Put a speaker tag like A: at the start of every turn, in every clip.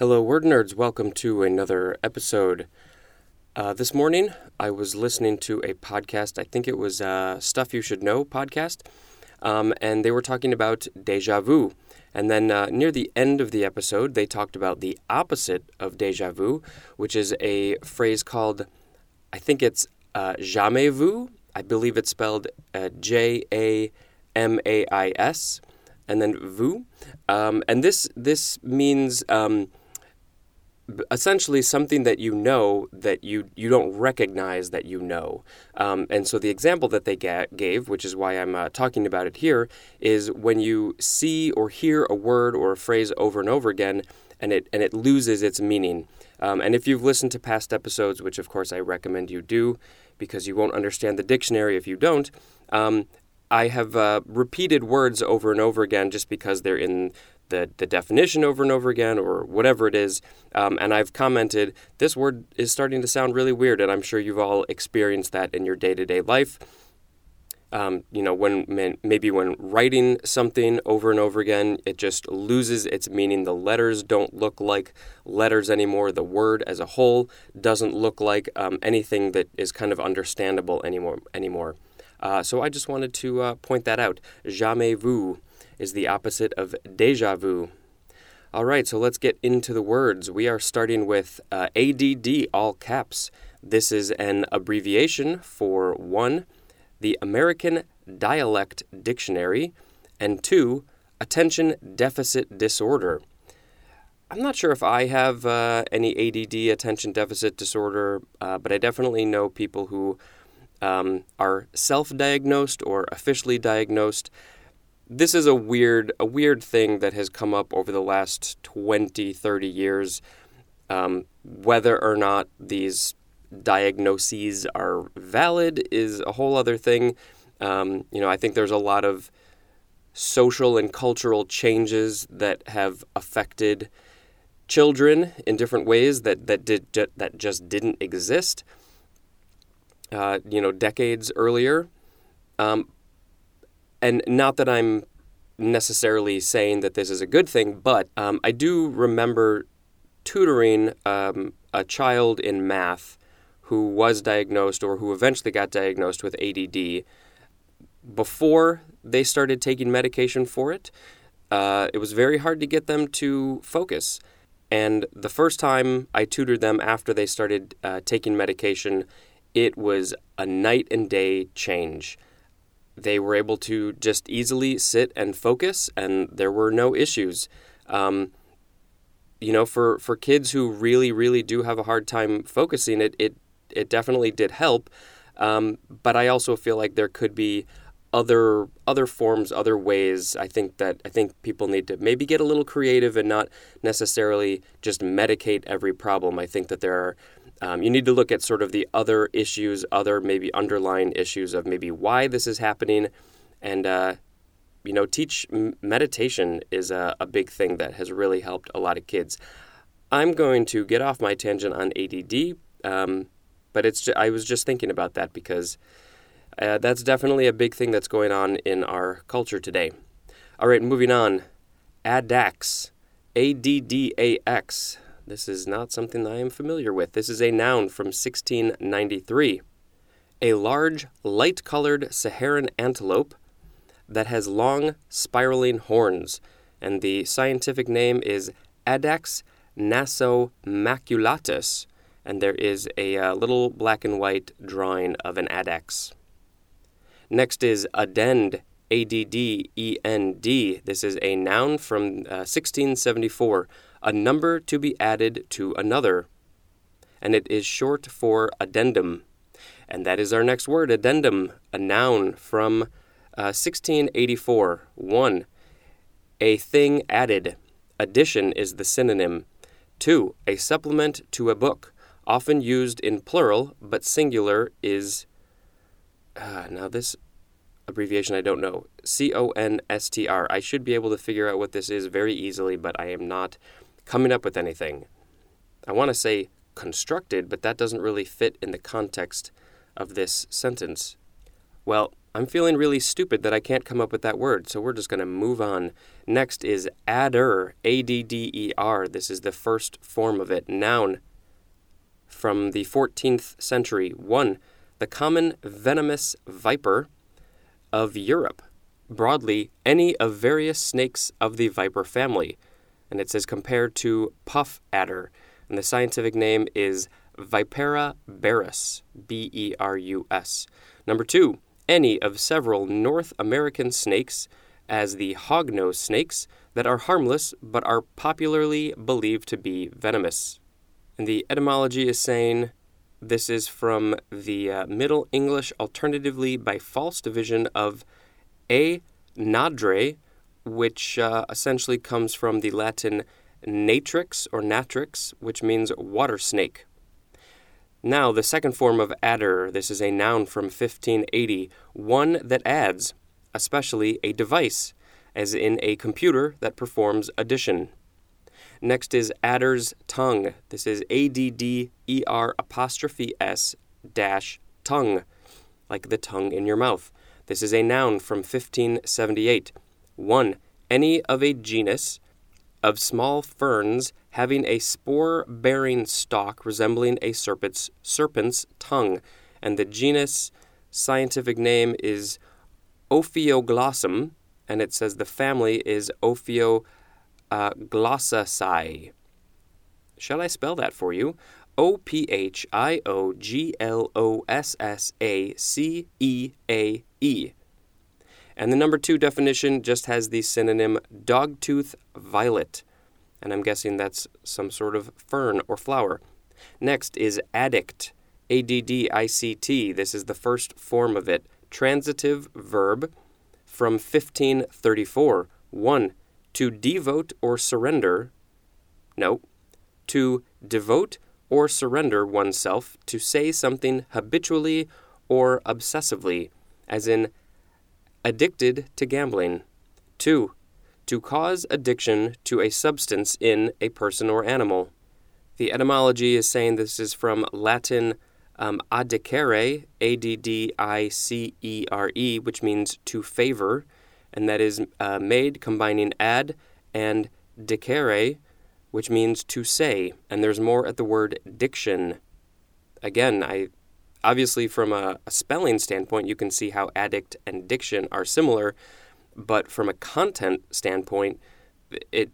A: Hello, word nerds. Welcome to another episode. Uh, this morning, I was listening to a podcast. I think it was uh, Stuff You Should Know podcast, um, and they were talking about deja vu. And then uh, near the end of the episode, they talked about the opposite of deja vu, which is a phrase called, I think it's uh, jamais vu. I believe it's spelled uh, J A M A I S, and then vu. Um, and this this means. Um, essentially something that you know that you you don't recognize that you know. Um, and so the example that they ga- gave, which is why I'm uh, talking about it here, is when you see or hear a word or a phrase over and over again, and it and it loses its meaning. Um, and if you've listened to past episodes, which of course I recommend you do, because you won't understand the dictionary if you don't. Um, I have uh, repeated words over and over again just because they're in the, the definition over and over again or whatever it is. Um, and I've commented, this word is starting to sound really weird. And I'm sure you've all experienced that in your day to day life. Um, you know, when maybe when writing something over and over again, it just loses its meaning. The letters don't look like letters anymore. The word as a whole doesn't look like um, anything that is kind of understandable anymore. Anymore. Uh, so I just wanted to uh, point that out. Jamais vu is the opposite of deja vu. All right, so let's get into the words. We are starting with uh, ADD, all caps. This is an abbreviation for one, the American Dialect Dictionary, and two, attention deficit disorder. I'm not sure if I have uh, any ADD, attention deficit disorder, uh, but I definitely know people who um, are self diagnosed or officially diagnosed this is a weird a weird thing that has come up over the last 20 30 years. Um, whether or not these diagnoses are valid is a whole other thing. Um, you know i think there's a lot of social and cultural changes that have affected children in different ways that that did that just didn't exist uh, you know decades earlier. Um, and not that I'm necessarily saying that this is a good thing, but um, I do remember tutoring um, a child in math who was diagnosed or who eventually got diagnosed with ADD before they started taking medication for it. Uh, it was very hard to get them to focus. And the first time I tutored them after they started uh, taking medication, it was a night and day change they were able to just easily sit and focus, and there were no issues. Um, you know, for, for kids who really, really do have a hard time focusing, it it, it definitely did help. Um, but I also feel like there could be other other forms, other ways. I think that I think people need to maybe get a little creative and not necessarily just medicate every problem. I think that there are um, you need to look at sort of the other issues, other maybe underlying issues of maybe why this is happening, and uh, you know, teach meditation is a, a big thing that has really helped a lot of kids. I'm going to get off my tangent on ADD, um, but it's just, I was just thinking about that because uh, that's definitely a big thing that's going on in our culture today. All right, moving on. ADDAX, A D D A X. This is not something I am familiar with. This is a noun from 1693. A large, light colored Saharan antelope that has long, spiraling horns, and the scientific name is Addax nasomaculatus, and there is a uh, little black and white drawing of an addax. Next is addend, A D D E N D. This is a noun from uh, 1674 a number to be added to another, and it is short for addendum. And that is our next word, addendum, a noun from uh, 1684. 1. A thing added. Addition is the synonym. 2. A supplement to a book, often used in plural, but singular is. Uh, now, this abbreviation I don't know. C O N S T R. I should be able to figure out what this is very easily, but I am not coming up with anything. I want to say constructed, but that doesn't really fit in the context of this sentence. Well, I'm feeling really stupid that I can't come up with that word, so we're just going to move on. Next is adder, A D D E R. This is the first form of it. Noun from the 14th century. 1. The common venomous viper of Europe. Broadly, any of various snakes of the viper family. And it says compared to puff adder. And the scientific name is Vipera berus, B E R U S. Number 2 any of several North American snakes as the hognose snakes that are harmless but are popularly believed to be venomous. And the etymology is saying this is from the uh, Middle English alternatively by false division of a nadre, which uh, essentially comes from the Latin natrix or natrix, which means water snake. Now, the second form of adder, this is a noun from 1580, one that adds, especially a device, as in a computer that performs addition. Next is adder's tongue. This is A D D E R apostrophe S dash tongue, like the tongue in your mouth. This is a noun from 1578. 1. Any of a genus of small ferns having a spore bearing stalk resembling a serpent's, serpent's tongue, and the genus scientific name is Ophioglossum, and it says the family is Ophioglossacea. Shall I spell that for you? O P H I O G L O S S A C E A E. And the number two definition just has the synonym dogtooth violet and I'm guessing that's some sort of fern or flower. Next is addict, A D D I C T. This is the first form of it. Transitive verb from 1534. 1. To devote or surrender. No. To devote or surrender oneself to say something habitually or obsessively, as in addicted to gambling. 2 to cause addiction to a substance in a person or animal. The etymology is saying this is from Latin um, addicere, A D D I C E R E, which means to favor, and that is uh, made combining ad and dicere, which means to say. And there's more at the word diction. Again, I obviously from a, a spelling standpoint, you can see how addict and diction are similar, but from a content standpoint, it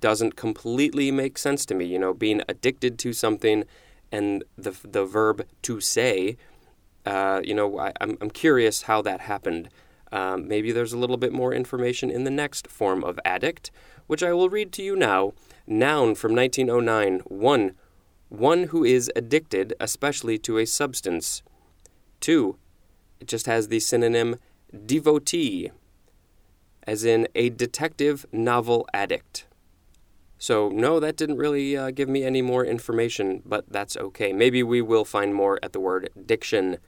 A: doesn't completely make sense to me. You know, being addicted to something and the the verb to say. Uh, you know, I, am I'm curious how that happened. Um, maybe there's a little bit more information in the next form of addict, which I will read to you now. Noun from 1909. One, one who is addicted, especially to a substance. Two, it just has the synonym devotee as in a detective novel addict. So, no, that didn't really uh, give me any more information, but that's okay. Maybe we will find more at the word diction.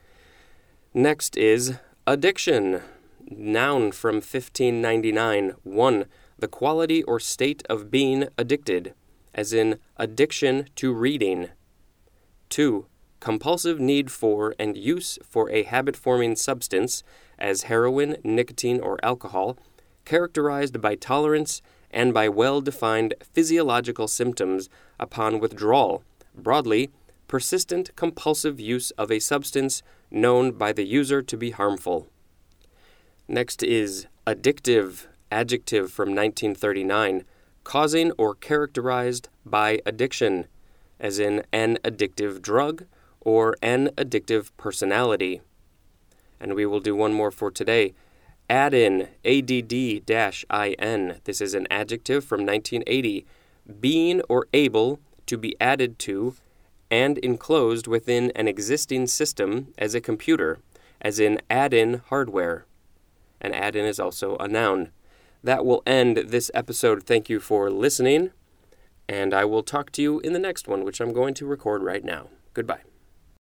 A: Next is addiction. Noun from 1599. 1. The quality or state of being addicted, as in addiction to reading. 2. Compulsive need for and use for a habit forming substance, as heroin, nicotine, or alcohol characterized by tolerance and by well defined physiological symptoms upon withdrawal, broadly, persistent compulsive use of a substance known by the user to be harmful. Next is addictive, adjective from 1939, causing or characterized by addiction, as in an addictive drug or an addictive personality. And we will do one more for today Add in, ADD-IN. This is an adjective from 1980. Being or able to be added to and enclosed within an existing system as a computer, as in add in hardware. An add in is also a noun. That will end this episode. Thank you for listening, and I will talk to you in the next one, which I'm going to record right now. Goodbye.